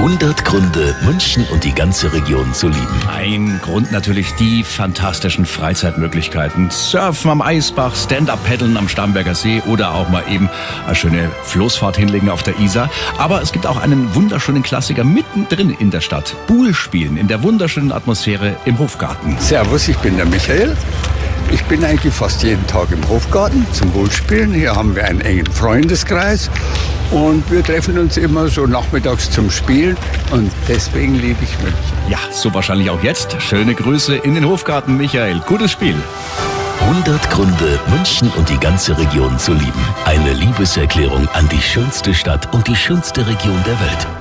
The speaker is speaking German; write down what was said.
100 Gründe, München und die ganze Region zu lieben. Ein Grund natürlich die fantastischen Freizeitmöglichkeiten. Surfen am Eisbach, Stand-Up-Paddeln am Starnberger See oder auch mal eben eine schöne Floßfahrt hinlegen auf der Isar. Aber es gibt auch einen wunderschönen Klassiker mittendrin in der Stadt. Pool spielen in der wunderschönen Atmosphäre im Hofgarten. Servus, ich bin der Michael. Ich bin eigentlich fast jeden Tag im Hofgarten zum Poolspielen. Hier haben wir einen engen Freundeskreis und wir treffen uns immer so nachmittags zum Spielen und deswegen liebe ich München. Ja, so wahrscheinlich auch jetzt. Schöne Grüße in den Hofgarten, Michael. Gutes Spiel. 100 Gründe, München und die ganze Region zu lieben. Eine Liebeserklärung an die schönste Stadt und die schönste Region der Welt.